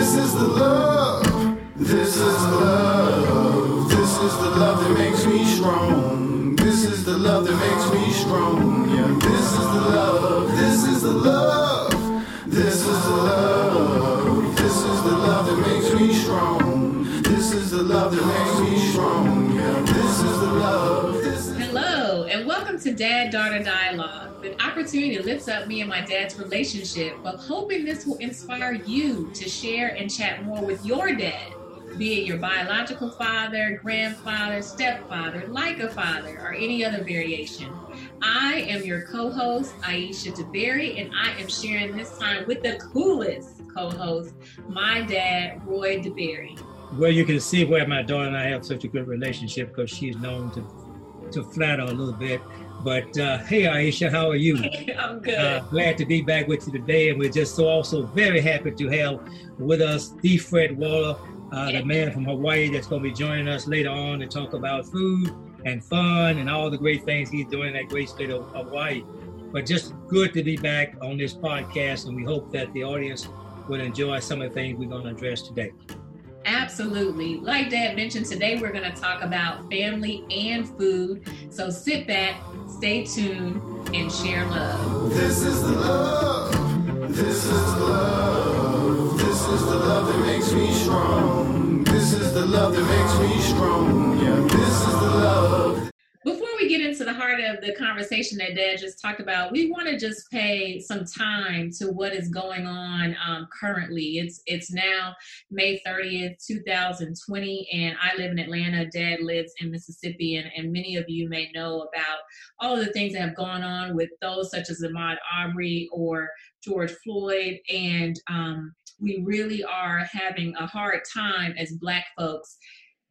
This is the love. This is the love. This is the love that makes me strong. This is the love that makes me strong. Yeah, this is the love. This is the love. To Dad Daughter Dialogue, the opportunity to lift up me and my dad's relationship, but hoping this will inspire you to share and chat more with your dad, be it your biological father, grandfather, stepfather, like a father, or any other variation. I am your co host, Aisha DeBerry, and I am sharing this time with the coolest co host, my dad, Roy DeBerry. Well, you can see where my daughter and I have such a good relationship because she's known to to flatter a little bit. But uh, hey, Aisha, how are you? I'm good. Uh, glad to be back with you today, and we're just so also very happy to have with us the Fred Waller, uh, the man from Hawaii that's going to be joining us later on to talk about food and fun and all the great things he's doing in that great state of Hawaii. But just good to be back on this podcast, and we hope that the audience will enjoy some of the things we're going to address today. Absolutely. Like Dad mentioned, today we're going to talk about family and food. So sit back, stay tuned, and share love. This is the love. This is the love. This is the love that makes me strong. This is the love that makes me strong. Yeah, this is the love. Before we get into the heart of the conversation that Dad just talked about, we want to just pay some time to what is going on um, currently. It's it's now May 30th, 2020, and I live in Atlanta. Dad lives in Mississippi, and, and many of you may know about all of the things that have gone on with those such as Ahmaud Arbery or George Floyd, and um, we really are having a hard time as Black folks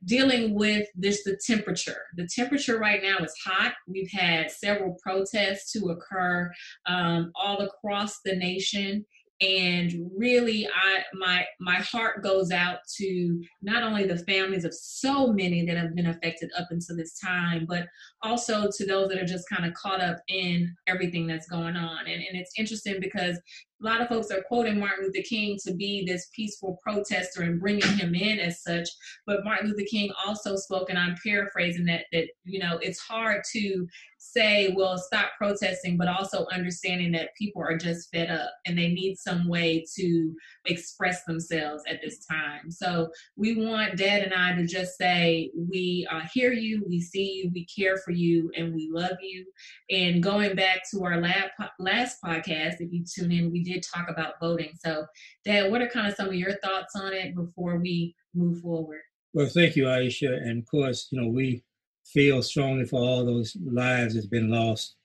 dealing with this the temperature. The temperature right now is hot. We've had several protests to occur um, all across the nation. And really i my my heart goes out to not only the families of so many that have been affected up until this time but also to those that are just kind of caught up in everything that's going on. And, and it's interesting because a lot of folks are quoting Martin Luther King to be this peaceful protester and bringing him in as such. But Martin Luther King also spoke, and I'm paraphrasing that that you know it's hard to say, well, stop protesting, but also understanding that people are just fed up and they need some way to express themselves at this time. So we want Dad and I to just say, we uh, hear you, we see you, we care for you, and we love you. And going back to our lab, last podcast, if you tune in, we did talk about voting. So, Dad, what are kind of some of your thoughts on it before we move forward? Well, thank you, Aisha. And of course, you know, we feel strongly for all those lives that's been lost.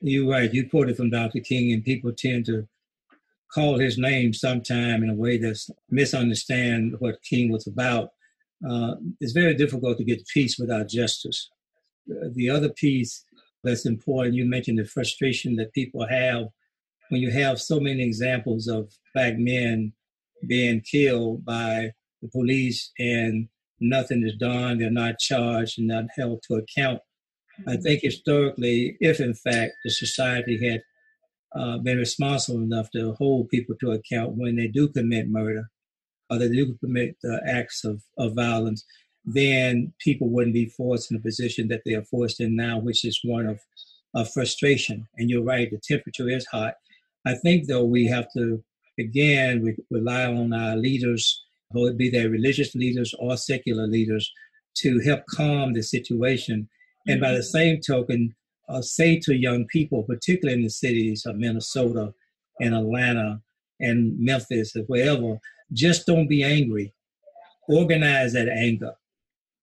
You're right. You quoted from Dr. King, and people tend to call his name sometime in a way that's misunderstand what King was about. Uh, it's very difficult to get peace without justice. The other piece that's important, you mentioned the frustration that people have when you have so many examples of black men being killed by the police and nothing is done, they're not charged and not held to account. I mm-hmm. think historically, if in fact the society had uh, been responsible enough to hold people to account when they do commit murder or they do commit uh, acts of, of violence, then people wouldn't be forced in a position that they are forced in now, which is one of, of frustration. And you're right, the temperature is hot. I think, though, we have to, again, we rely on our leaders whether it be their religious leaders or secular leaders, to help calm the situation. And by the mm-hmm. same token, uh, say to young people, particularly in the cities of Minnesota and Atlanta and Memphis or wherever, just don't be angry. Organize that anger.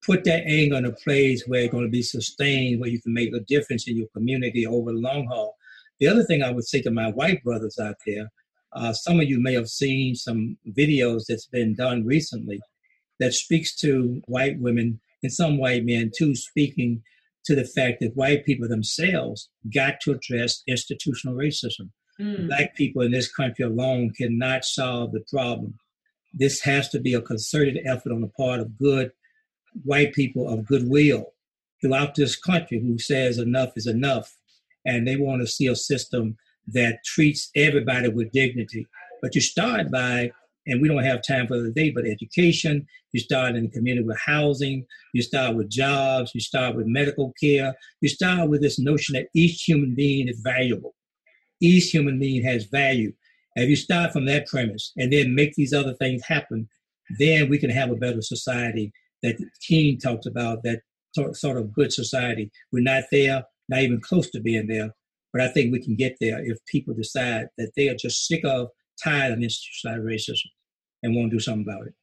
Put that anger in a place where it's going to be sustained, where you can make a difference in your community over the long haul. The other thing I would say to my white brothers out there uh, some of you may have seen some videos that's been done recently that speaks to white women and some white men too, speaking to the fact that white people themselves got to address institutional racism. Mm. Black people in this country alone cannot solve the problem. This has to be a concerted effort on the part of good white people of goodwill throughout this country who says enough is enough and they want to see a system that treats everybody with dignity. But you start by And we don't have time for the day, but education, you start in the community with housing, you start with jobs, you start with medical care, you start with this notion that each human being is valuable. Each human being has value. If you start from that premise and then make these other things happen, then we can have a better society that King talks about, that sort of good society. We're not there, not even close to being there, but I think we can get there if people decide that they are just sick of, tired of institutionalized racism and want to do something about it.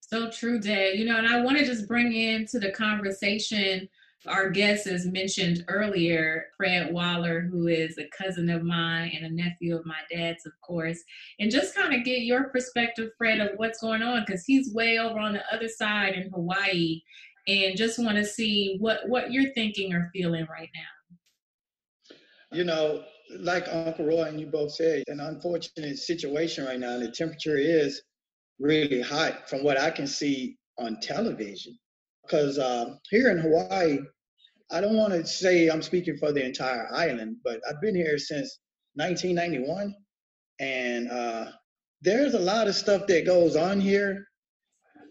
So true, Dad. You know, and I want to just bring into the conversation our guest, as mentioned earlier, Fred Waller, who is a cousin of mine and a nephew of my dad's, of course, and just kind of get your perspective, Fred, of what's going on, because he's way over on the other side in Hawaii, and just want to see what what you're thinking or feeling right now. You know, like Uncle Roy and you both said, an unfortunate situation right now. and The temperature is really hot from what I can see on television. Because uh, here in Hawaii, I don't want to say I'm speaking for the entire island, but I've been here since 1991, and uh, there's a lot of stuff that goes on here.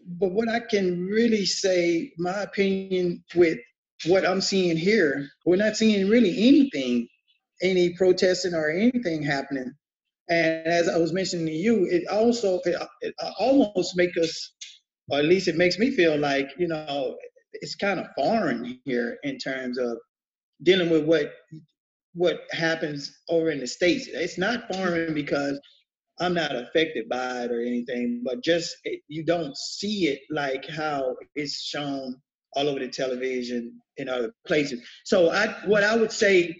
But what I can really say, my opinion with what I'm seeing here, we're not seeing really anything any protesting or anything happening. And as I was mentioning to you, it also it, it almost makes us, or at least it makes me feel like you know it's kind of foreign here in terms of dealing with what what happens over in the states. It's not foreign because I'm not affected by it or anything, but just it, you don't see it like how it's shown all over the television in other places. So I what I would say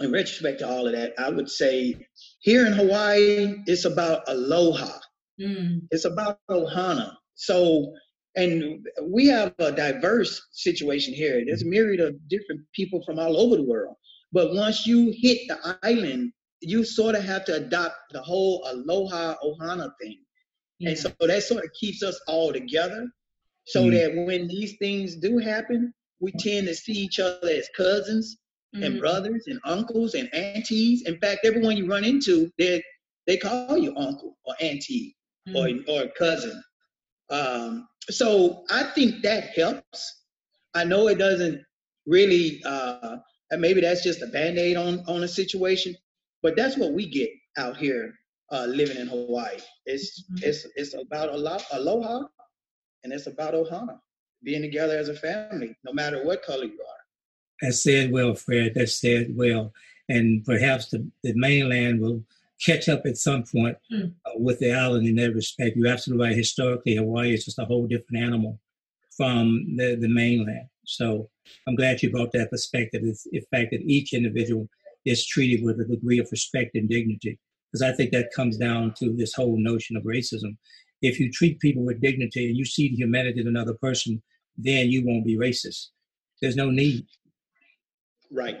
in retrospect to all of that, I would say here in Hawaii, it's about aloha. Mm. It's about ohana. So, and we have a diverse situation here. There's a myriad of different people from all over the world. But once you hit the island, you sort of have to adopt the whole aloha ohana thing. Yeah. And so that sort of keeps us all together so mm. that when these things do happen, we tend to see each other as cousins mm-hmm. and brothers and uncles and aunties. In fact, everyone you run into, they they call you uncle or auntie mm-hmm. or or cousin. Um, so I think that helps. I know it doesn't really, uh, and maybe that's just a band aid on on a situation, but that's what we get out here uh, living in Hawaii. It's mm-hmm. it's it's about alo- aloha, and it's about ohana, being together as a family, no matter what color you are. That's said well, Fred. That's said well. And perhaps the, the mainland will catch up at some point mm. uh, with the island in that respect. You're absolutely right. Historically, Hawaii is just a whole different animal from the, the mainland. So I'm glad you brought that perspective. It's the fact that each individual is treated with a degree of respect and dignity. Because I think that comes down to this whole notion of racism. If you treat people with dignity and you see the humanity in another person, then you won't be racist. There's no need. Right.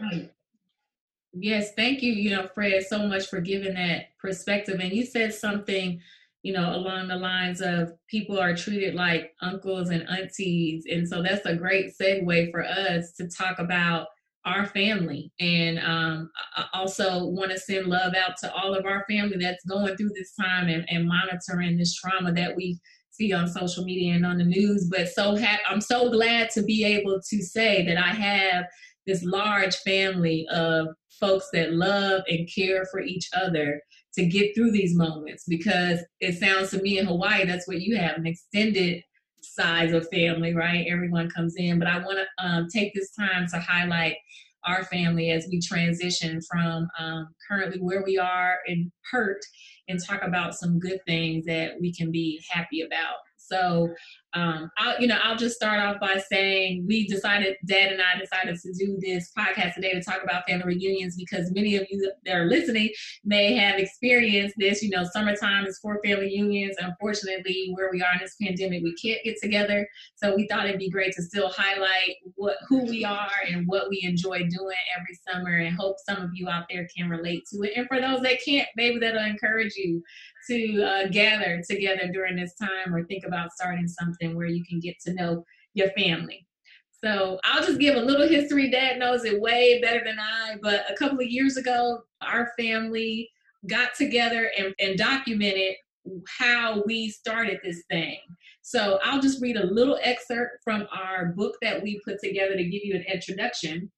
Yes, thank you, you know, Fred, so much for giving that perspective. And you said something, you know, along the lines of people are treated like uncles and aunties. And so that's a great segue for us to talk about our family. And um, I also want to send love out to all of our family that's going through this time and, and monitoring this trauma that we see on social media and on the news. But so ha- I'm so glad to be able to say that I have this large family of folks that love and care for each other to get through these moments because it sounds to me in Hawaii that's what you have an extended size of family, right? Everyone comes in. But I want to um, take this time to highlight our family as we transition from um, currently where we are and hurt and talk about some good things that we can be happy about. So um, I'll, you know, I'll just start off by saying we decided, Dad and I decided to do this podcast today to talk about family reunions because many of you that are listening may have experienced this. You know, summertime is for family reunions. Unfortunately, where we are in this pandemic, we can't get together. So we thought it'd be great to still highlight what who we are and what we enjoy doing every summer, and hope some of you out there can relate to it. And for those that can't, maybe that'll encourage you to uh, gather together during this time or think about starting something where you can get to know your family. So I'll just give a little history. Dad knows it way better than I, but a couple of years ago, our family got together and, and documented how we started this thing. So I'll just read a little excerpt from our book that we put together to give you an introduction.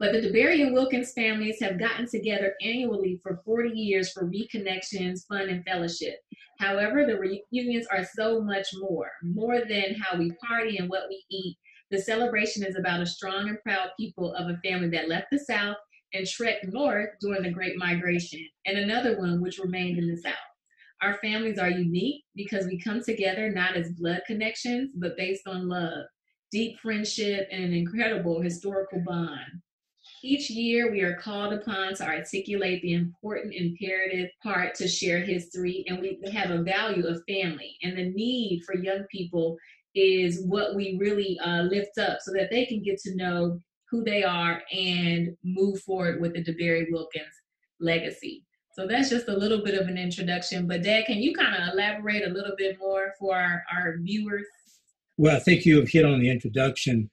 But the DeBerry and Wilkins families have gotten together annually for 40 years for reconnections, fun, and fellowship. However, the reunions are so much more, more than how we party and what we eat. The celebration is about a strong and proud people of a family that left the South and trekked north during the Great Migration, and another one which remained in the South. Our families are unique because we come together not as blood connections, but based on love, deep friendship, and an incredible historical bond. Each year, we are called upon to articulate the important imperative part to share history, and we have a value of family. And the need for young people is what we really uh, lift up so that they can get to know who they are and move forward with the DeBerry Wilkins legacy. So that's just a little bit of an introduction. But Dad, can you kind of elaborate a little bit more for our, our viewers? Well, I think you have hit on the introduction.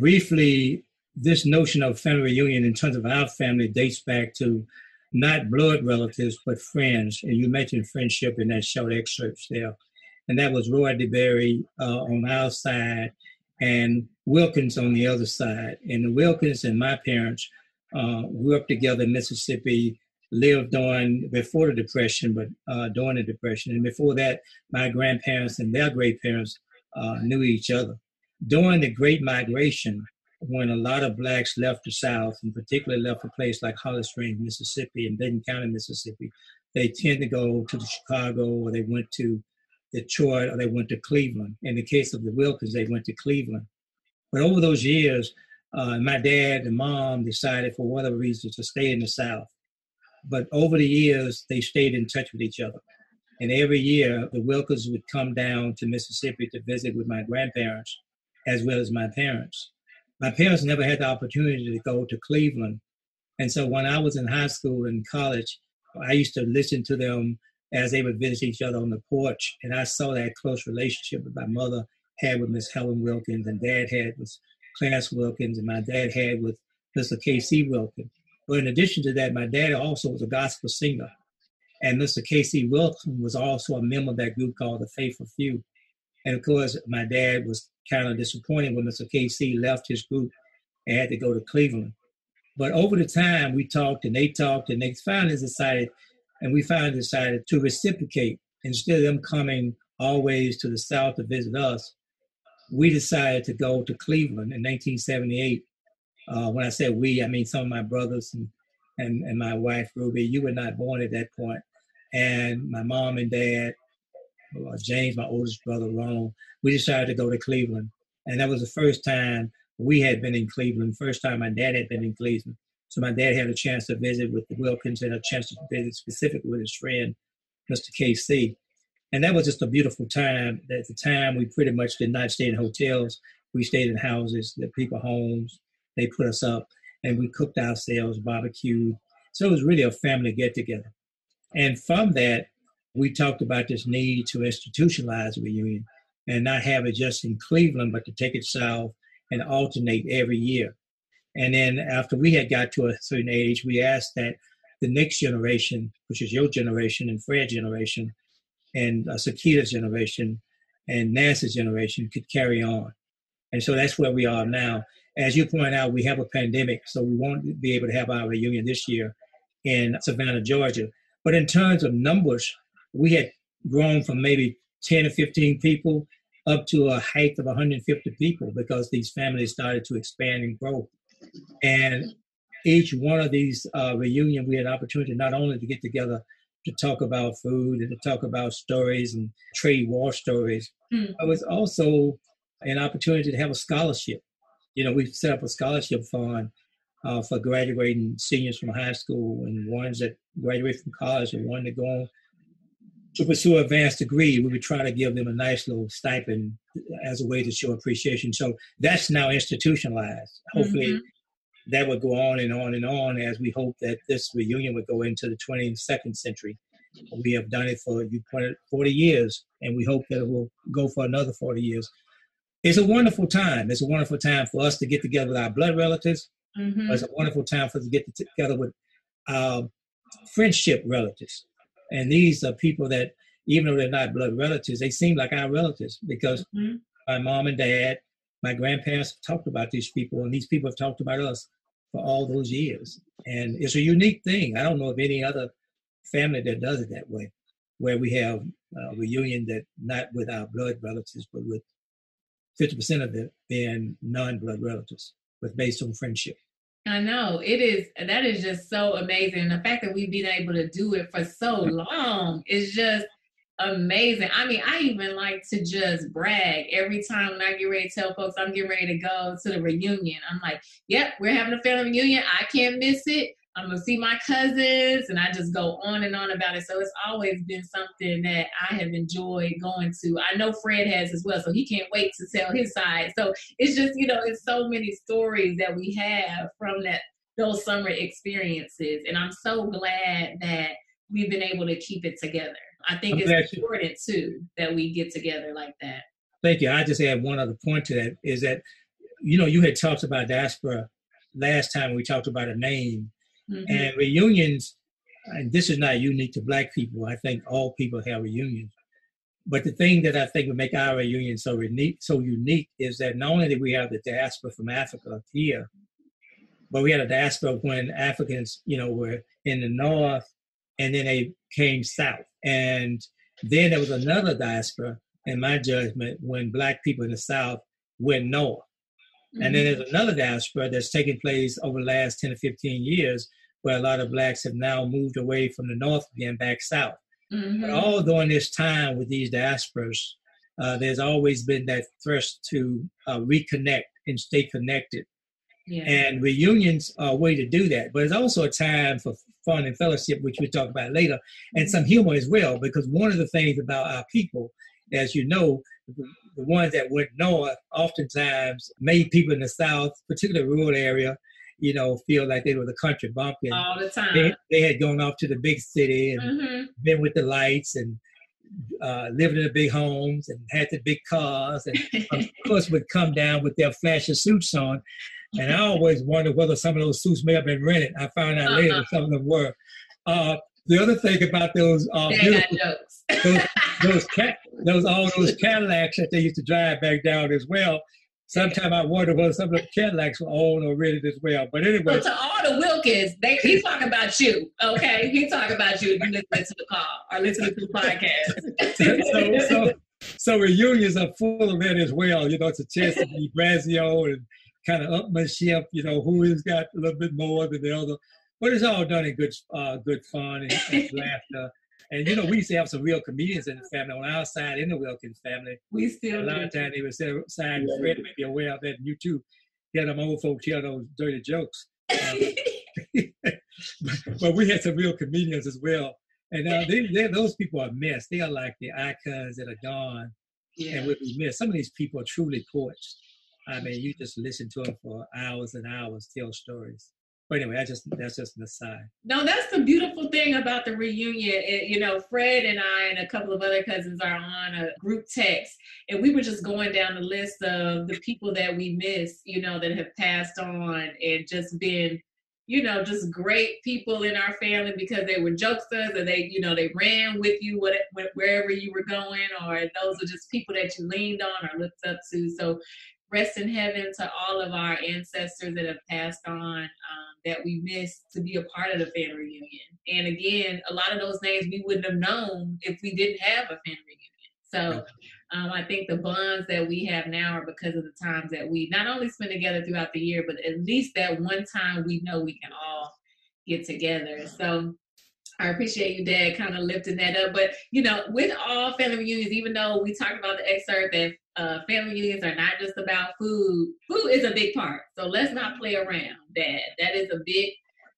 Briefly, this notion of family reunion in terms of our family dates back to not blood relatives, but friends. And you mentioned friendship in that short excerpt there. And that was Roy DeBerry uh, on our side and Wilkins on the other side. And the Wilkins and my parents uh, grew up together in Mississippi, lived on before the Depression, but uh, during the Depression. And before that, my grandparents and their great parents uh, knew each other. During the Great Migration, when a lot of blacks left the South, and particularly left a place like Holly Springs, Mississippi, and Benton County, Mississippi, they tend to go to the Chicago or they went to Detroit or they went to Cleveland. In the case of the Wilkins, they went to Cleveland. But over those years, uh, my dad and mom decided for whatever reason to stay in the South. But over the years, they stayed in touch with each other. And every year, the Wilkins would come down to Mississippi to visit with my grandparents as well as my parents. My parents never had the opportunity to go to Cleveland. And so when I was in high school and college, I used to listen to them as they would visit each other on the porch. And I saw that close relationship that my mother had with Miss Helen Wilkins and dad had with Clarence Wilkins and my dad had with Mr. K.C. Wilkins. But in addition to that, my dad also was a gospel singer. And Mr. K.C. Wilkins was also a member of that group called the Faithful Few. And of course, my dad was kind of disappointed when Mr. K.C. left his group and had to go to Cleveland. But over the time, we talked and they talked, and they finally decided and we finally decided to reciprocate. Instead of them coming always to the South to visit us, we decided to go to Cleveland in 1978. Uh, when I said we, I mean some of my brothers and, and, and my wife, Ruby. You were not born at that point. And my mom and dad, Uh, James, my oldest brother, Ronald, we decided to go to Cleveland. And that was the first time we had been in Cleveland, first time my dad had been in Cleveland. So my dad had a chance to visit with the Wilkins and a chance to visit specifically with his friend, Mr. KC. And that was just a beautiful time. At the time, we pretty much did not stay in hotels. We stayed in houses, the people homes. They put us up and we cooked ourselves, barbecued. So it was really a family get together. And from that, we talked about this need to institutionalize the reunion and not have it just in Cleveland, but to take it south and alternate every year. And then after we had got to a certain age, we asked that the next generation, which is your generation and Fred's generation, and uh, Sakita's generation, and Nancy's generation, could carry on. And so that's where we are now. As you point out, we have a pandemic, so we won't be able to have our reunion this year in Savannah, Georgia. But in terms of numbers, we had grown from maybe 10 or 15 people up to a height of 150 people because these families started to expand and grow. And each one of these uh, reunion, we had opportunity not only to get together to talk about food and to talk about stories and trade war stories, mm. but it was also an opportunity to have a scholarship. You know, we set up a scholarship fund uh, for graduating seniors from high school and ones that graduate from college and one that go on to pursue an advanced degree. We would try to give them a nice little stipend as a way to show appreciation. So that's now institutionalized. Hopefully, mm-hmm that would go on and on and on as we hope that this reunion would go into the 22nd century. We have done it for you pointed 40 years, and we hope that it will go for another 40 years. It's a wonderful time. It's a wonderful time for us to get together with our blood relatives. Mm-hmm. It's a wonderful time for us to get together with our friendship relatives. And these are people that, even though they're not blood relatives, they seem like our relatives because mm-hmm. my mom and dad, my grandparents talked about these people, and these people have talked about us for all those years. And it's a unique thing. I don't know of any other family that does it that way, where we have a reunion that not with our blood relatives, but with 50% of it being non-blood relatives, but based on friendship. I know it is. That is just so amazing. And The fact that we've been able to do it for so long is just amazing. I mean, I even like to just brag every time when I get ready to tell folks I'm getting ready to go to the reunion. I'm like, yep, we're having a family reunion. I can't miss it. I'm gonna see my cousins, and I just go on and on about it. So it's always been something that I have enjoyed going to. I know Fred has as well, so he can't wait to tell his side. So it's just you know, it's so many stories that we have from that those summer experiences, and I'm so glad that we've been able to keep it together. I think I'm it's important you. too that we get together like that. Thank you. I just add one other point to that is that you know you had talked about diaspora last time we talked about a name Mm-hmm. And reunions, and this is not unique to Black people. I think all people have reunions. But the thing that I think would make our reunion so unique, so unique is that not only did we have the diaspora from Africa here, but we had a diaspora when Africans, you know, were in the north and then they came south. And then there was another diaspora, in my judgment, when black people in the south went north. Mm-hmm. And then mm-hmm. there's another diaspora that's taking place over the last 10 or 15 years where a lot of blacks have now moved away from the north again back south. Mm-hmm. But all during this time with these diasporas, uh, there's always been that thirst to uh, reconnect and stay connected. Yeah. And reunions are a way to do that. But it's also a time for fun and fellowship, which we'll talk about later, and some humor as well. Because one of the things about our people, as you know, the, the ones that went north oftentimes made people in the south, particularly rural area, you know, feel like they were the country bumpkin. All the time. They, they had gone off to the big city and mm-hmm. been with the lights and uh, lived in the big homes and had the big cars and of course would come down with their flashy suits on. And I always wondered whether some of those suits may have been rented. I found out uh-huh. later some of them were. Uh, the other thing about those uh, beautiful, those, those, cat, those all those Cadillacs that they used to drive back down as well Sometimes I wonder whether some of the Cadillacs were owned or rented as well. But anyway. Well, to all the Wilkins, they he talking about you, okay? He talking about you. If you listen to the call or listen to the podcast. so, so, so reunions are full of that as well. You know, it's a chance to be Brazio and kind of up upmanship. You know, who has got a little bit more than the other. But it's all done in good, uh, good fun and, and laughter. And you know, we used to have some real comedians in the family on our side in the Wilkins family. We still a lot do. of times they would say side yeah. Fred may be aware of that. And you too, get them old folks hear those dirty jokes. Um, but we had some real comedians as well. And uh, they, they, those people are missed. They are like the icons that are gone yeah. and would be missed. Some of these people are truly poets. I mean, you just listen to them for hours and hours, tell stories. But anyway, I just that's just an aside. No, that's the beautiful thing about the reunion. It, you know, Fred and I and a couple of other cousins are on a group text, and we were just going down the list of the people that we miss, you know, that have passed on and just been you know, just great people in our family because they were jokesters or they, you know, they ran with you wherever you were going, or those are just people that you leaned on or looked up to. So rest in heaven to all of our ancestors that have passed on um, that we missed to be a part of the family reunion. And again, a lot of those names we wouldn't have known if we didn't have a family reunion. So um, I think the bonds that we have now are because of the times that we not only spend together throughout the year, but at least that one time we know we can all get together. So I appreciate you, Dad, kind of lifting that up. But you know, with all family reunions, even though we talked about the excerpt that uh, family reunions are not just about food, food is a big part. So let's not play around, Dad. That is a big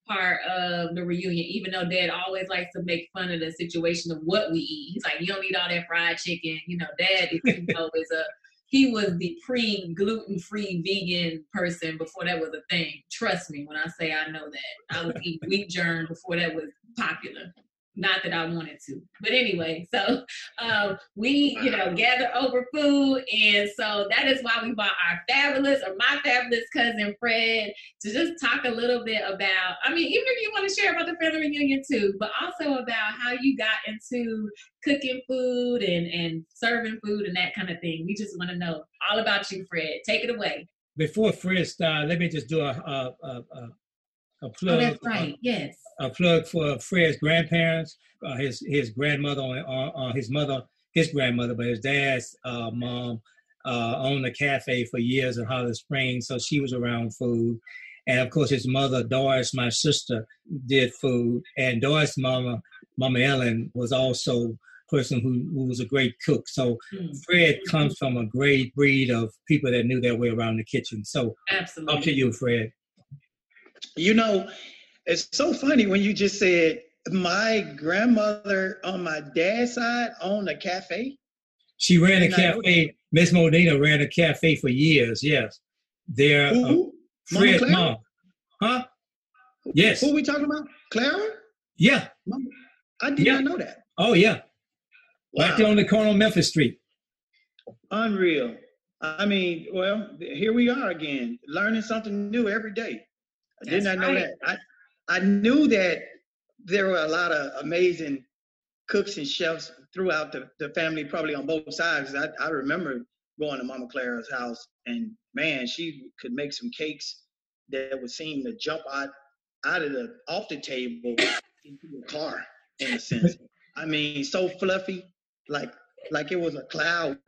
part of the reunion. Even though Dad always likes to make fun of the situation of what we eat. He's like, you don't eat all that fried chicken. You know, Dad, is a he was the pre gluten free vegan person before that was a thing. Trust me when I say I know that. I was eating wheat germ before that was popular. Not that I wanted to. But anyway, so um, we, you know, gather over food. And so that is why we bought our fabulous or my fabulous cousin Fred to just talk a little bit about, I mean, even if you want to share about the family reunion too, but also about how you got into cooking food and, and serving food and that kind of thing. We just want to know all about you, Fred. Take it away. Before Fred starts, let me just do a, a, a, a a plug. Oh, that's right. yes. A plug for Fred's grandparents, uh, his his grandmother, uh, uh, his mother, his grandmother, but his dad's uh, mom uh, owned a cafe for years in Holly Springs, so she was around food. And of course, his mother, Doris, my sister, did food. And Doris' mama, Mama Ellen, was also person who, who was a great cook. So mm. Fred comes from a great breed of people that knew their way around the kitchen. So Absolutely. up to you, Fred. You know, it's so funny when you just said my grandmother on my dad's side owned a cafe. She ran a cafe. Miss Modena ran a cafe for years. Yes, there. Who? Uh, Fred mom. Huh? Yes. Who are we talking about? Clara? Yeah. I did yeah. not know that. Oh yeah. Wow. Right there on the corner of Memphis Street. Unreal. I mean, well, here we are again, learning something new every day. I did not know right. that. I I knew that there were a lot of amazing cooks and chefs throughout the, the family, probably on both sides. I, I remember going to Mama Clara's house, and man, she could make some cakes that would seem to jump out out of the off the table into the car, in a sense. I mean, so fluffy, like like it was a cloud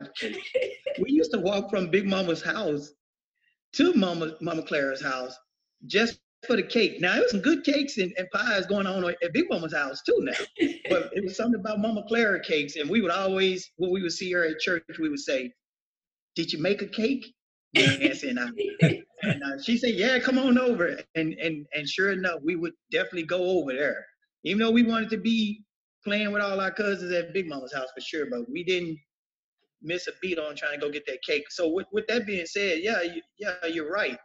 we used to walk from Big Mama's house to Mama Mama Clara's house just for the cake. Now, it was some good cakes and, and pies going on at Big Mama's house too now. but it was something about Mama Clara cakes. And we would always, when we would see her at church, we would say, Did you make a cake? Nancy and I. and uh, she said, Yeah, come on over. And, and, and sure enough, we would definitely go over there. Even though we wanted to be playing with all our cousins at Big Mama's house for sure, but we didn't miss a beat on trying to go get that cake. So with, with that being said, yeah, you, yeah, you're right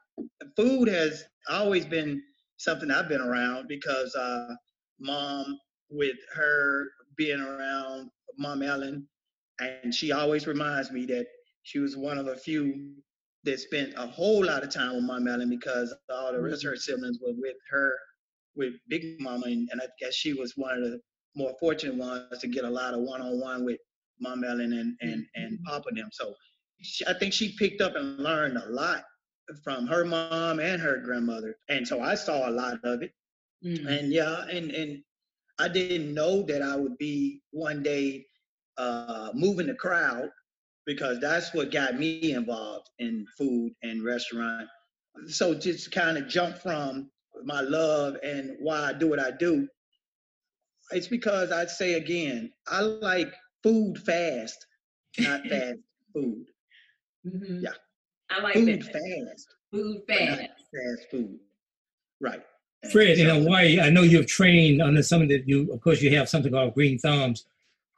food has always been something I've been around because uh, mom, with her being around mom Ellen, and she always reminds me that she was one of a few that spent a whole lot of time with mom Ellen because all the rest of her siblings were with her, with Big Mama, and, and I guess she was one of the more fortunate ones to get a lot of one-on-one with mom Ellen and and and Papa them. So she, I think she picked up and learned a lot from her mom and her grandmother. And so I saw a lot of it. Mm-hmm. And yeah, and and I didn't know that I would be one day uh, moving the crowd because that's what got me involved in food and restaurant. So just kind of jump from my love and why I do what I do. It's because I'd say again, I like food fast, not fast food. Mm-hmm. Yeah. I like food that. fast. Food fast. Fast food. Right. Fred, in Hawaii, I know you've trained under some of the, you, of course, you have something called Green Thumbs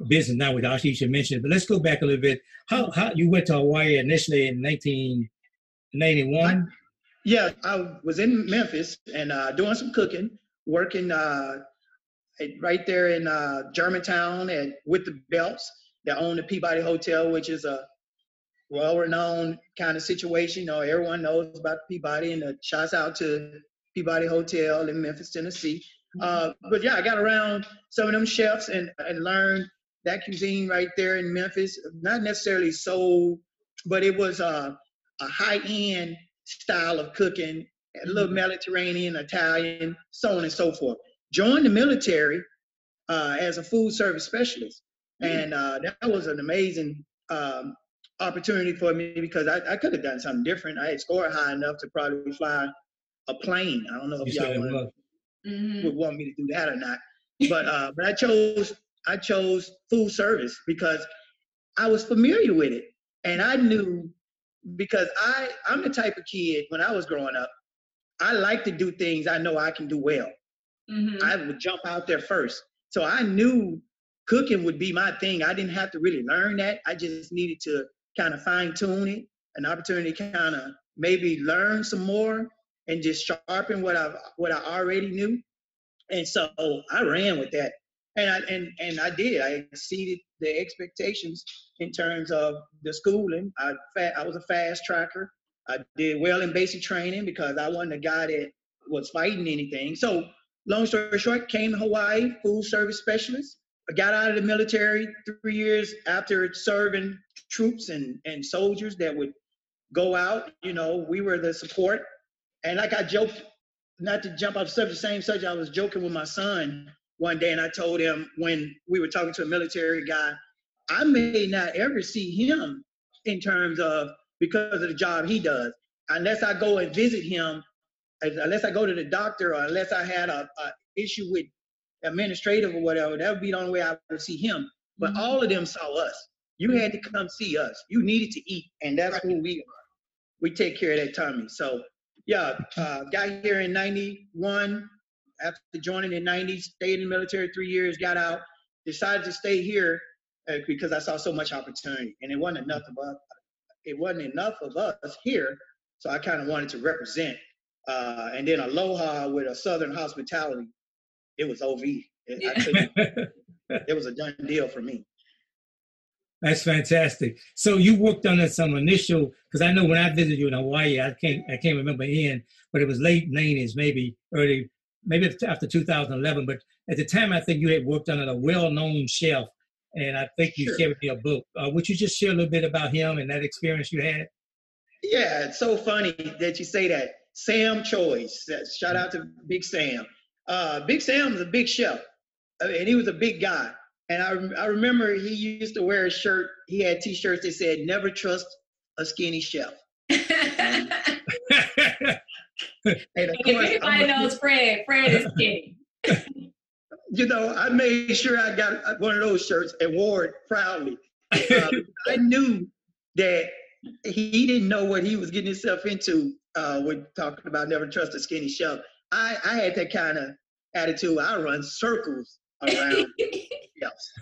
business now with Ashish you mentioned, but let's go back a little bit. How, how you went to Hawaii initially in 1991? yeah, I was in Memphis and uh, doing some cooking, working uh, right there in uh, Germantown and with the Belz that own the Peabody Hotel, which is a well-renowned kind of situation. You know, everyone knows about Peabody, and the shouts out to Peabody Hotel in Memphis, Tennessee. Mm-hmm. Uh, but yeah, I got around some of them chefs and, and learned that cuisine right there in Memphis. Not necessarily soul, but it was uh, a high-end style of cooking, a little mm-hmm. Mediterranean, Italian, so on and so forth. Joined the military uh, as a food service specialist, mm-hmm. and uh, that was an amazing um, opportunity for me because I, I could have done something different. I had scored high enough to probably fly a plane. I don't know if you all want, mm-hmm. would want me to do that or not. But uh, but I chose I chose food service because I was familiar with it and I knew because I I'm the type of kid when I was growing up I like to do things I know I can do well. Mm-hmm. I would jump out there first. So I knew cooking would be my thing. I didn't have to really learn that. I just needed to kind of fine tune it, an opportunity to kind of maybe learn some more and just sharpen what I what I already knew. And so I ran with that. and I and and I did. I exceeded the expectations in terms of the schooling. I I was a fast tracker. I did well in basic training because I wasn't a guy that was fighting anything. So long story short, came to Hawaii, food service specialist. I got out of the military three years after serving troops and, and soldiers that would go out. You know, we were the support. And like I joked, not to jump off the same subject, I was joking with my son one day and I told him when we were talking to a military guy, I may not ever see him in terms of because of the job he does. Unless I go and visit him, unless I go to the doctor or unless I had a, a issue with administrative or whatever, that would be the only way I would see him. But mm-hmm. all of them saw us. You had to come see us. You needed to eat, and that's right. who we are. We take care of that tummy. So yeah, uh, got here in '91. After joining in '90, stayed in the military three years, got out, decided to stay here uh, because I saw so much opportunity, and it wasn't enough of us. It wasn't enough of us here, so I kind of wanted to represent. Uh, and then Aloha with a Southern hospitality, it was OV. It, it was a done deal for me. That's fantastic. So you worked on that some initial because I know when I visited you in Hawaii, I can't I can't remember in, but it was late '90s, maybe early, maybe after 2011. But at the time, I think you had worked on a well-known chef, and I think you sure. shared with me a book. Uh, would you just share a little bit about him and that experience you had? Yeah, it's so funny that you say that. Sam Choi's. Shout out to Big Sam. Uh, big Sam was a big chef, and he was a big guy. And I, I remember he used to wear a shirt. He had T-shirts that said "Never trust a skinny chef." and of if anybody knows Fred, Fred is skinny. you know, I made sure I got one of those shirts and wore it proudly. Uh, I knew that he didn't know what he was getting himself into uh, when talking about never trust a skinny chef. I, I had that kind of attitude. I run circles around else.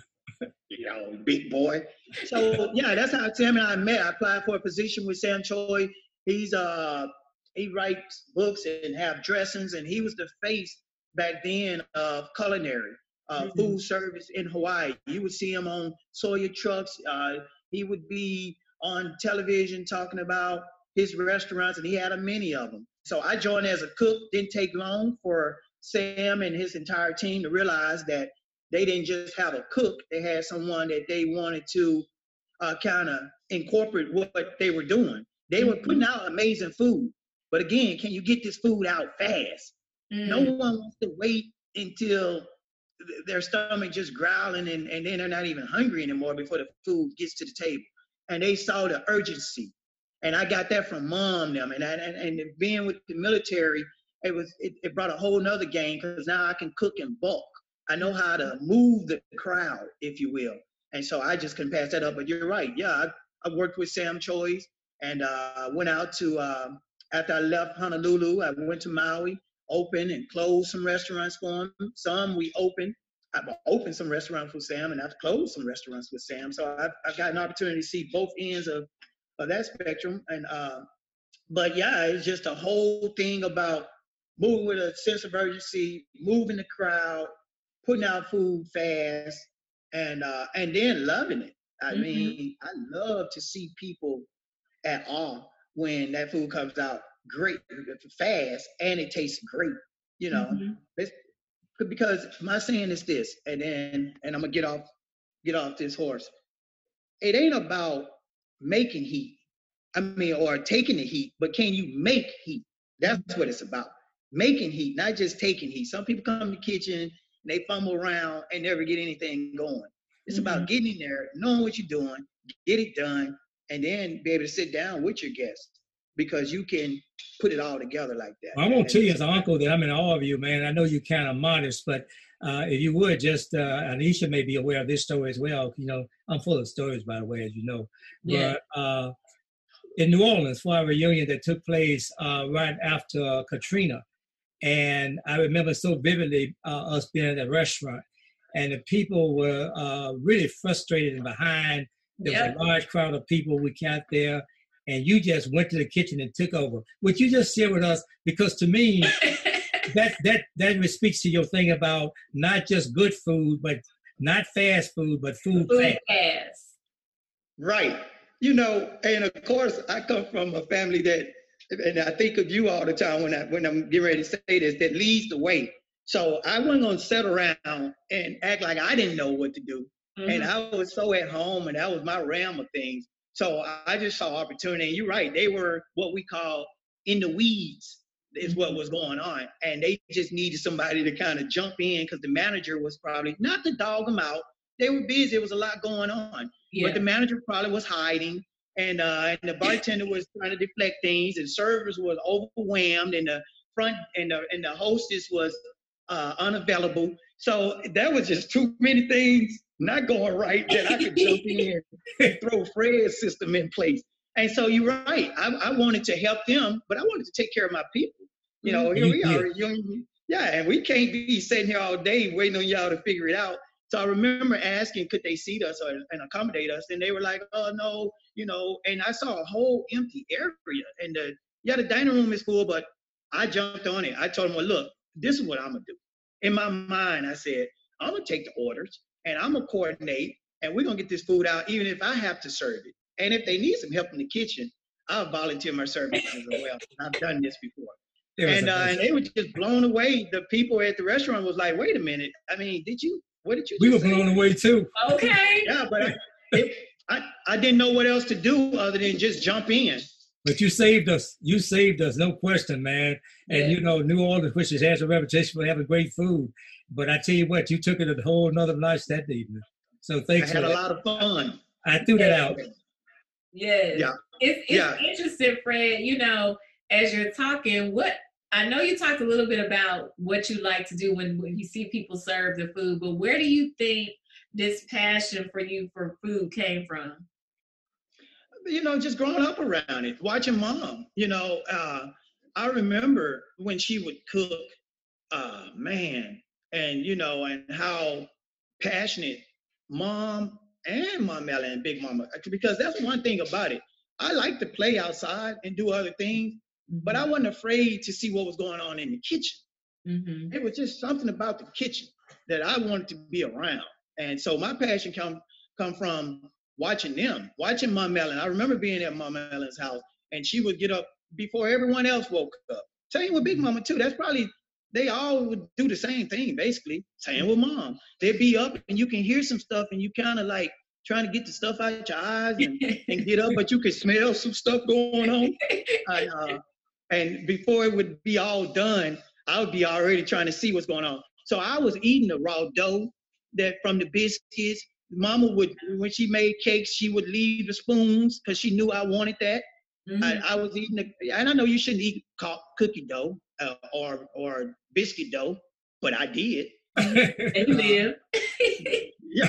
you know, big boy. So yeah, that's how Sam and I met. I applied for a position with Sam Choi. He's uh he writes books and have dressings, and he was the face back then of culinary, uh, mm-hmm. food service in Hawaii. You would see him on Sawyer trucks. Uh, he would be on television talking about his restaurants, and he had a many of them. So I joined as a cook. Didn't take long for Sam and his entire team to realize that they didn't just have a cook, they had someone that they wanted to uh, kind of incorporate what they were doing. They were putting out amazing food. But again, can you get this food out fast? Mm. No one wants to wait until their stomach just growling and, and then they're not even hungry anymore before the food gets to the table. And they saw the urgency. And I got that from mom them. And, I, and, and being with the military, it was it, it brought a whole nother game because now I can cook in bulk. I know how to move the crowd, if you will. And so I just couldn't pass that up. But you're right. Yeah, I, I worked with Sam Choi's and uh, went out to, uh, after I left Honolulu, I went to Maui, opened and closed some restaurants for him. Some we opened. I've opened some restaurants with Sam and I've closed some restaurants with Sam. So I've, I've got an opportunity to see both ends of, of that spectrum. And uh, but yeah, it's just a whole thing about moving with a sense of urgency, moving the crowd, putting out food fast, and uh, and then loving it. I mm-hmm. mean, I love to see people at all when that food comes out great, fast, and it tastes great. You know, mm-hmm. because my saying is this, and then and I'm gonna get off get off this horse. It ain't about making heat. I mean, or taking the heat, but can you make heat? That's what it's about. Making heat, not just taking heat. Some people come to the kitchen they fumble around and never get anything going. It's mm-hmm. about getting in there, knowing what you're doing, get it done, and then be able to sit down with your guests because you can put it all together like that. Well, I won't tell you as an uncle that I'm in all of you, man. I know you're kind of modest, but uh, if you would just, uh, Anisha may be aware of this story as well. You know, I'm full of stories, by the way, as you know. Yeah. But uh, in New Orleans, for a reunion that took place uh, right after Katrina, and I remember so vividly uh, us being at a restaurant, and the people were uh, really frustrated and behind. There yep. was a large crowd of people. We got there, and you just went to the kitchen and took over. Would you just share with us? Because to me, that that that speaks to your thing about not just good food, but not fast food, but food, Food fast. fast. Right. You know, and of course, I come from a family that, and I think of you all the time when I when I'm getting ready to say this, that leads the way. So I wasn't gonna sit around and act like I didn't know what to do. And Mhm. I was so at home, and that was my realm of things. So I just saw opportunity. And you're right; they were what we call in the weeds, is what was going on, and they just needed somebody to kind of jump in because the manager was probably not to dog them out. They were busy; there was a lot going on, yeah. but the manager probably was hiding, and uh, and the bartender was trying to deflect things, and servers was overwhelmed, and the front and the and the hostess was uh, unavailable. So that was just too many things not going right that I could jump in and throw Fred's system in place. And so you're right. I, I wanted to help them, but I wanted to take care of my people. You know, here we are, young, yeah, and we can't be sitting here all day waiting on y'all to figure it out. So I remember asking, could they seat us or, and accommodate us? And they were like, oh no, you know. And I saw a whole empty area, and the yeah, the dining room is full, but I jumped on it. I told them, well, look, this is what I'm gonna do. In my mind, I said, I'm gonna take the orders and I'm gonna coordinate, and we're gonna get this food out, even if I have to serve it. And if they need some help in the kitchen, I'll volunteer my services as well. I've done this before. And, uh, and they were just blown away. The people at the restaurant was like, "Wait a minute! I mean, did you? What did you?" we were say?" blown away too. Okay. Yeah, but I, it, I I didn't know what else to do other than just jump in. But you saved us. You saved us, no question, man. And Yeah. you know, New Orleans, which has a reputation for having great food. But I tell you what, you took it a whole nother notch that evening. So I thanks for had a that. lot of fun. I threw that out. Yes. Yeah. It's it's Yeah. interesting, Fred. You know, as you're talking, what I know you talked a little bit about what you like to do when, when you see people serve the food, but where do you think this passion for you for food came from? you know, just growing up around it, watching mom, you know, uh, I remember when she would cook, uh, man, and you know, and how passionate mom and mom Ellen and Big Mama, because that's one thing about it. I like to play outside and do other things, but I wasn't afraid to see what was going on in the kitchen. Mm-hmm. It was just something about the kitchen that I wanted to be around. And so my passion come come from watching them, watching Mom Ellen. I remember being at Mom Ellen's house and she would get up before everyone else woke up. Same with Big Mama too. That's probably they all would do the same thing basically. Same with mom. They'd be up and you can hear some stuff and you kind of like trying to get the stuff out your eyes and, and get up, but you could smell some stuff going on. And, uh, and before it would be all done, I would be already trying to see what's going on. So I was eating the raw dough that from the biscuits. Mama would, when she made cakes, she would leave the spoons because she knew I wanted that. Mhm. I, I was eating the, and I know you shouldn't eat co- cookie dough uh, or or biscuit dough, but I did. And you live. Yeah,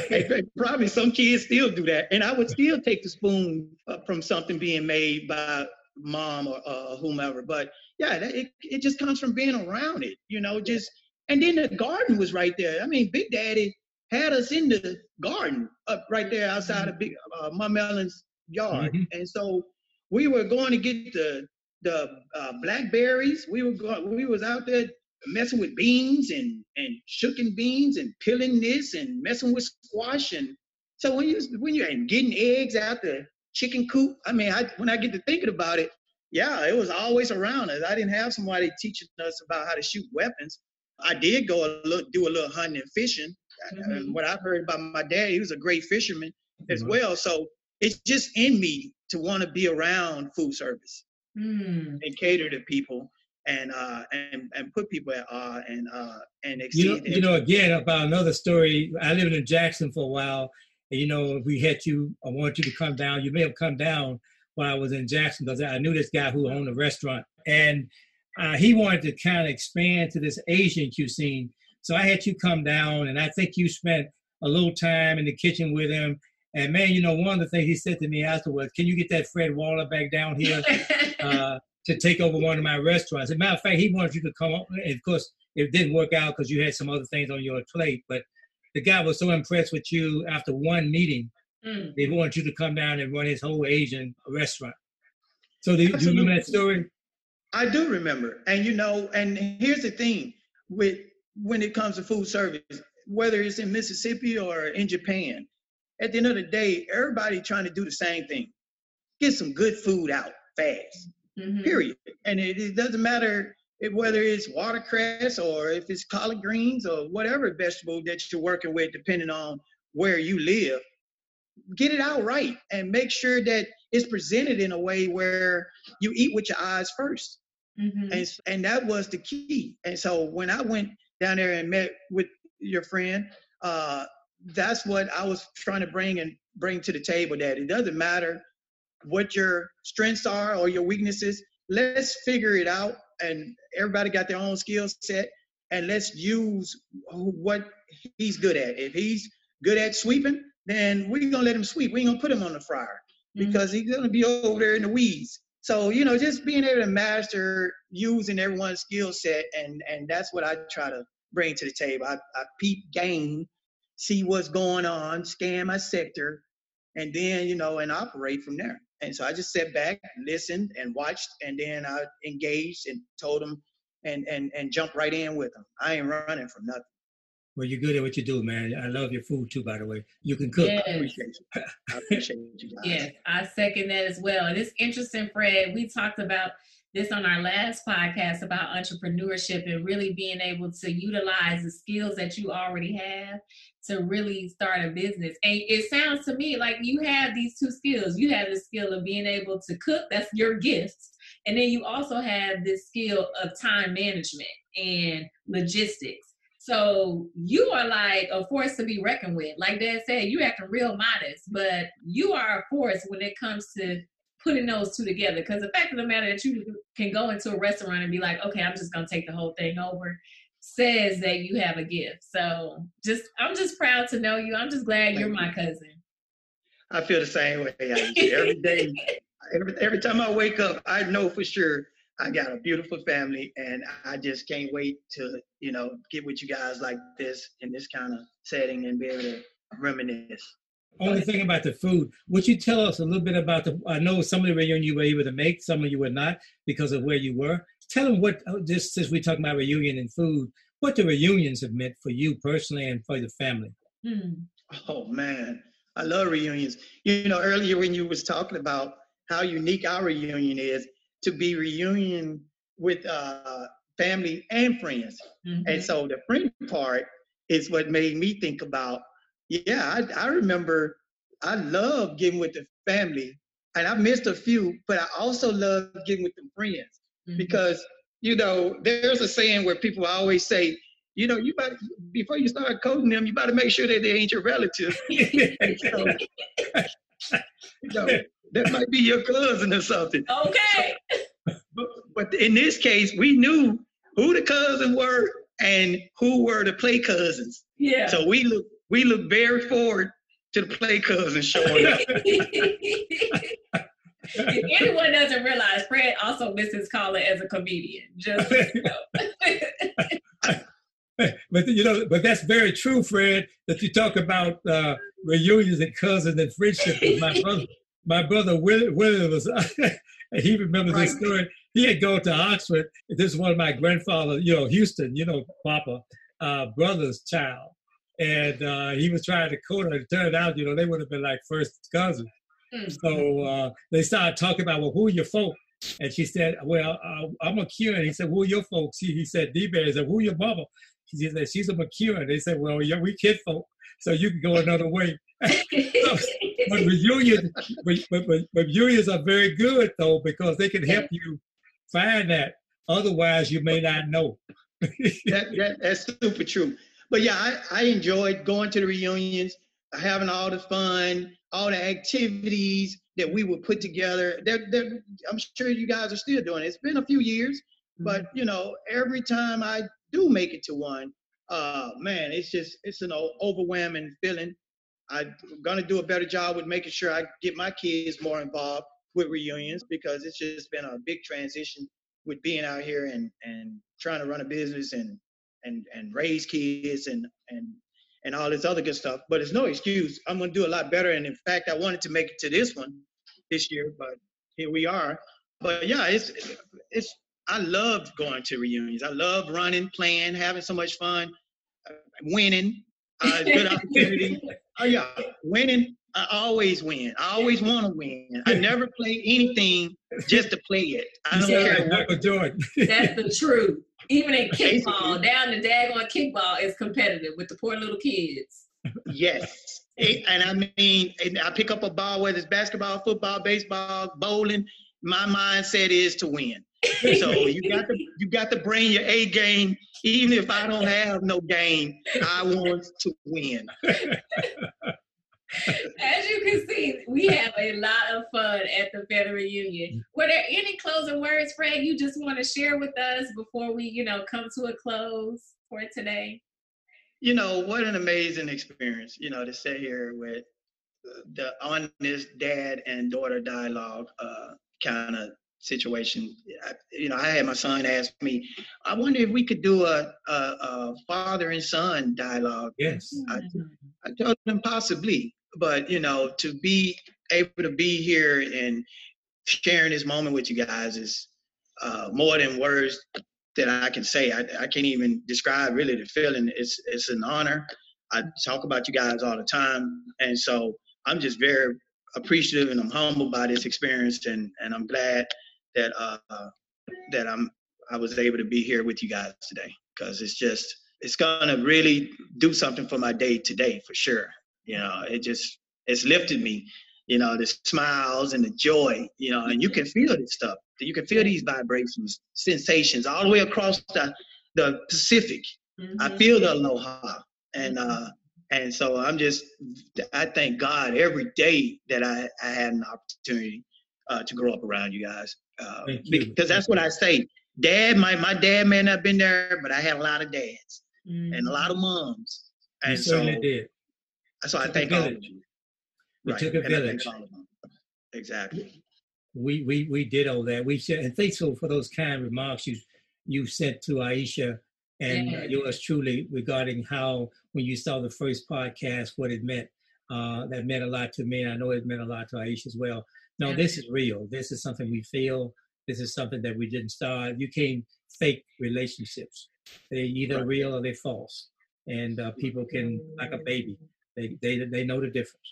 probably some kids still do that, and I would still take the spoon uh, from something being made by mom or uh, whomever. But yeah, that, it it just comes from being around it, you know. Just and then the garden was right there. I mean, Big Daddy had us in the garden up right there outside of Big uh, Mom Ellen's yard, Mhm. and so we were going to get the the uh, blackberries. We were going. We was out there messing with beans and and shooking beans and peeling this and messing with squash and so when you when you're getting eggs out the chicken coop. I mean, I when I get to thinking about it, yeah, it was always around us. I didn't have somebody teaching us about how to shoot weapons. I did go a little, do a little hunting and fishing. Mhm. And what I've heard about my dad, he was a great fisherman as Mhm. well. So it's just in me to want to be around food service Mm. and cater to people and uh and and put people at awe and uh and exceed You know, you know, again about another story. I lived in Jackson for a while, and you know, we had you. I want you to come down. You may have come down while I was in Jackson because I knew this guy who owned a restaurant, and uh, he wanted to kind of expand to this Asian cuisine. So I had you come down, and I think you spent a little time in the kitchen with him. And man, you know, one of the things he said to me afterwards, "Can you get that Fred Waller back down here?" uh, to take over one of my restaurants. As a matter of fact, he wanted you to come up. And of course, it didn't work out because you had some other things on your plate. But the guy was so impressed with you after one meeting, Mm. they wanted you to come down and run his whole Asian restaurant. So do you, do you remember that story? I do remember. And you know, and here's the thing with when it comes to food service, whether it's in Mississippi or in Japan, at the end of the day, everybody trying to do the same thing. Get some good food out fast. Mm-hmm. Period. And it, it doesn't matter if, whether it's watercress or if it's collard greens or whatever vegetable that you're working with, depending on where you live. Get it out right and make sure that it's presented in a way where you eat with your eyes 1st mm-hmm. And, and that was the key. And so when I went down there and met with your friend, uh, that's what I was trying to bring and bring to the table. That it doesn't matter what your strengths are or your weaknesses. Let's figure it out, and everybody got their own skill set, and let's use what he's good at. If he's good at sweeping, then we're gonna let him sweep. We ain't gonna put him on the fryer mm-hmm. because he's gonna be over there in the weeds. So you know, just being able to master using everyone's skill set, and and that's what I try to bring to the table. I, I peep game, see what's going on, scan my sector, and then you know, and operate from there. And so I just sat back, listened, and watched, and then I engaged and told them, and and and jumped right in with them. I ain't running from nothing. Well, you're good at what you do, man. I love your food too, by the way. You can cook. Yes. I appreciate you. I appreciate you guys. yes, I second that as well. And it's interesting, Fred. We talked about this on our last podcast about entrepreneurship and really being able to utilize the skills that you already have to really start a business. And it sounds to me like you have these two skills. You have the skill of being able to cook, that's your gift. And then you also have this skill of time management and logistics. So you are like a force to be reckoned with. Like Dad said, you acting real modest, but you are a force when it comes to putting those two together. Because the fact of the matter that you can go into a restaurant and be like, okay, I'm just gonna take the whole thing over, says that you have a gift. So just I'm just proud to know you. I'm just glad you're my cousin. I feel the same way. Every day, every, every time I wake up, I know for sure I got a beautiful family, and I just can't wait to you know get with you guys like this in this kind of setting and be able to reminisce. Only thing about the food, would you tell us a little bit about the? I know some of the reunion you were able to make, some of you were not because of where you were. Tell them what just since we talk about reunion and food, what the reunions have meant for you personally and for the family. Hmm. Oh man, I love reunions. You know, earlier when you was talking about how unique our reunion is, to be reunion with uh, family and friends. Mm-hmm. And so the friend part is what made me think about, yeah, I, I remember I love getting with the family and I missed a few, but I also love getting with the friends mm-hmm. because, you know, there's a saying where people always say, you know, you better before you start coding them, you better make sure that they ain't your relatives. so, you know, that might be your cousin or something. Okay. But, but in this case, we knew who the cousins were and who were the play cousins. Yeah. So we look we look very forward to the play cousins showing up. if anyone doesn't realize, Fred also misses Carla as a comedian. Just you know. but you know, but that's very true, Fred. That you talk about uh, reunions and cousins and friendship. With my brother, my brother William, was, he remembers right. this story. He had gone to Oxford. This is one of my grandfather, you know, Houston, you know, Papa, uh, brother's child. And uh, he was trying to court her. It turned out, you know, they would have been like first cousins. Mm-hmm. So uh, they started talking about, well, who are your folks? And she said, well, uh, I'm a McEwen. He said, who are your folks? He, he said, D-Bear. He said, who are your mama? She said, she's a McEwen. They said, well, yeah, we kid folk, so you can go another way. so, but reunions, but, but, but, but reunions are very good though because they can help you find that. Otherwise, you may not know. that, that, that's super true. But yeah, I, I enjoyed going to the reunions, having all the fun, all the activities that we would put together. They're, they're, I'm sure you guys are still doing it. It's been a few years, but mm-hmm. you know, every time I do make it to one, uh, man, it's just it's an overwhelming feeling I'm gonna do a better job with making sure I get my kids more involved with reunions because it's just been a big transition with being out here and and trying to run a business and and and raise kids and and and all this other good stuff. But it's no excuse. I'm gonna do a lot better. And in fact, I wanted to make it to this one this year, but here we are. But yeah, it's it's I loved going to reunions. I love running, playing, having so much fun, uh, winning. Uh, good opportunity. Oh yeah, winning. I always win. I always want to win. I never play anything just to play it. I don't Yeah, care what. Michael Jordan. That's the truth. Even in kickball, down the daggone kickball is competitive with the poor little kids. Yes. It- and I mean, and I pick up a ball, whether it's basketball, football, baseball, bowling. My mindset is to win. So you got to you got to bring your A game, even if I don't have no game. I want to win. As you can see, we have a lot of fun at the family union. Were there any closing words, Fred, you just want to share with us before we, you know, come to a close for today? You know what an amazing experience. You know to sit here with the honest dad and daughter dialogue uh, kind of situation. You know, I had my son ask me, I wonder if we could do a, a, a father and son dialogue. Yes. I, I told him possibly, but you know, to be able to be here and sharing this moment with you guys is uh, more than words that I can say. I, I can't even describe really the feeling. It's it's an honor. I talk about you guys all the time, and so I'm just very appreciative and I'm humbled by this experience, and and I'm glad that uh, that I'm I was able to be here with you guys today because it's just it's gonna really do something for my day today for sure. You know, it just it's lifted me. You know, the smiles and the joy. You know, and you can feel this stuff. You can feel these vibrations, sensations all the way across the the Pacific. I Mhm. feel the aloha, and uh, and so I'm just I thank God every day that I I had an opportunity uh, to grow up around you guys uh, you. because that's what I say. Dad, my my dad may not have been there, but I had a lot of dads Mhm. and a lot of moms, You and so certainly did. so I thank all of village. you. It took a and village. all of them. Exactly. we we we did all that. We said and thanks for, for those kind remarks you you said to Aisha and Yeah. yours truly regarding how when you saw the first podcast what it meant. Uh, that meant a lot to me. I know it meant a lot to Aisha as well. No, Yeah. this is real. This is something we feel. This is something that we didn't start. You can't fake relationships. They're either Right. real or they're false. And uh, people can like a baby. They they they know the difference.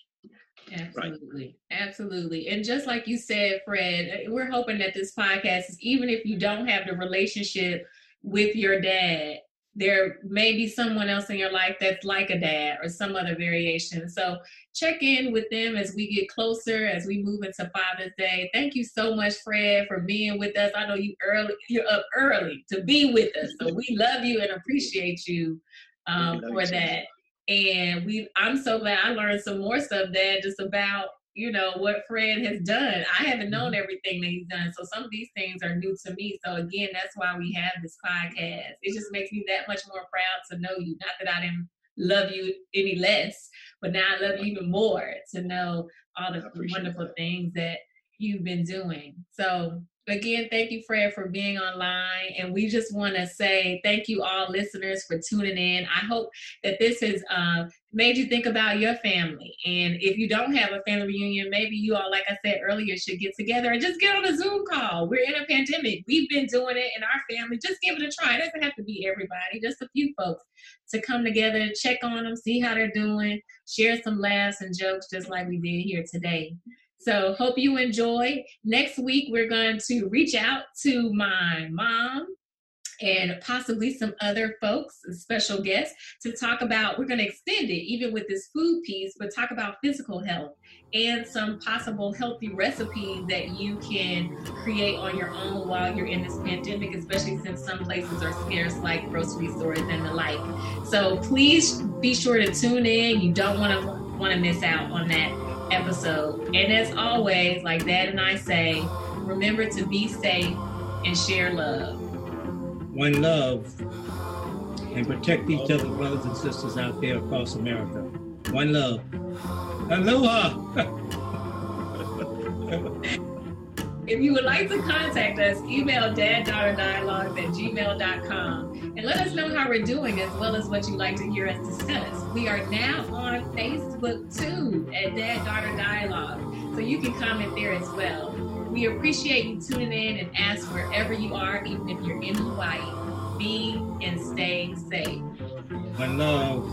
Absolutely. Absolutely. And just like you said, Fred, eh, we're hoping that this podcast is even if you don't have the relationship with your dad, there may be someone else in your life that's like a dad or some other variation. So check in with them as we get closer, as we move into Father's Day. Thank you so much, Fred, for being with us. I know you early you're up early to be with us. So we love you and appreciate you um, for you too. that and we i'm so glad i learned some more stuff there just about you know what fred has done. I haven't known everything that he's done. So some of these things are new to me. So again that's why we have this podcast. It just makes me that much more proud to know you. Not that i didn't love you any less but now i love you even more to know all the wonderful that. things that you've been doing. So again thank you fred for being online. And we just want to say thank you all listeners for tuning in. I hope that this has uh, made you think about your family. And if you don't have a family reunion, maybe you all, like I said earlier, should get together and just get on a Zoom call. We're in a pandemic. We've been doing it in our family. Just give it a try. It doesn't have to be everybody, just a few folks to come together, check on them, see how they're doing, share some laughs and jokes, just like we did here today. So, hope you enjoy. Next week, we're going to reach out to my mom and possibly some other folks, special guests, to talk about. We're going to extend it even with this food piece, but talk about physical health and some possible healthy recipes that you can create on your own while you're in this pandemic, especially since some places are scarce, like grocery stores and the like. So please be sure to tune in. You don't want to want to miss out on that episode. And as always, like Dad and I say, remember to be safe and share love. One love and protect each other, brothers and sisters out there across America. One love. Aloha. If you would like to contact us, email daddaughterdialogues at gmail.com and let us know how we're doing as well as what you'd like to hear us discuss. We are now on Facebook too at Dad Daughter Dialogue. So you can comment there as well. We appreciate you tuning in and ask wherever you are, even if you're in Hawaii. Be and stay safe. One love.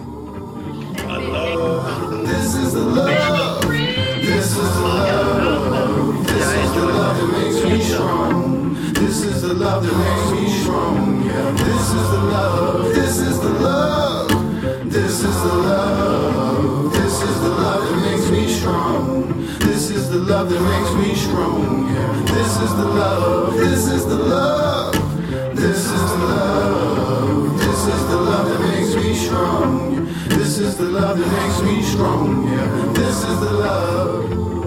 That's it. love. This is the love. This is the love. This is the love that makes me strong. This is the love that makes me strong. Yeah, this is the love. This is the love. This is the love. Strong. This is the love that makes me strong. Yeah, this is the love. This is the love. This is the love. This is the love that makes me strong. This is the love that makes me strong. Yeah, this is the love.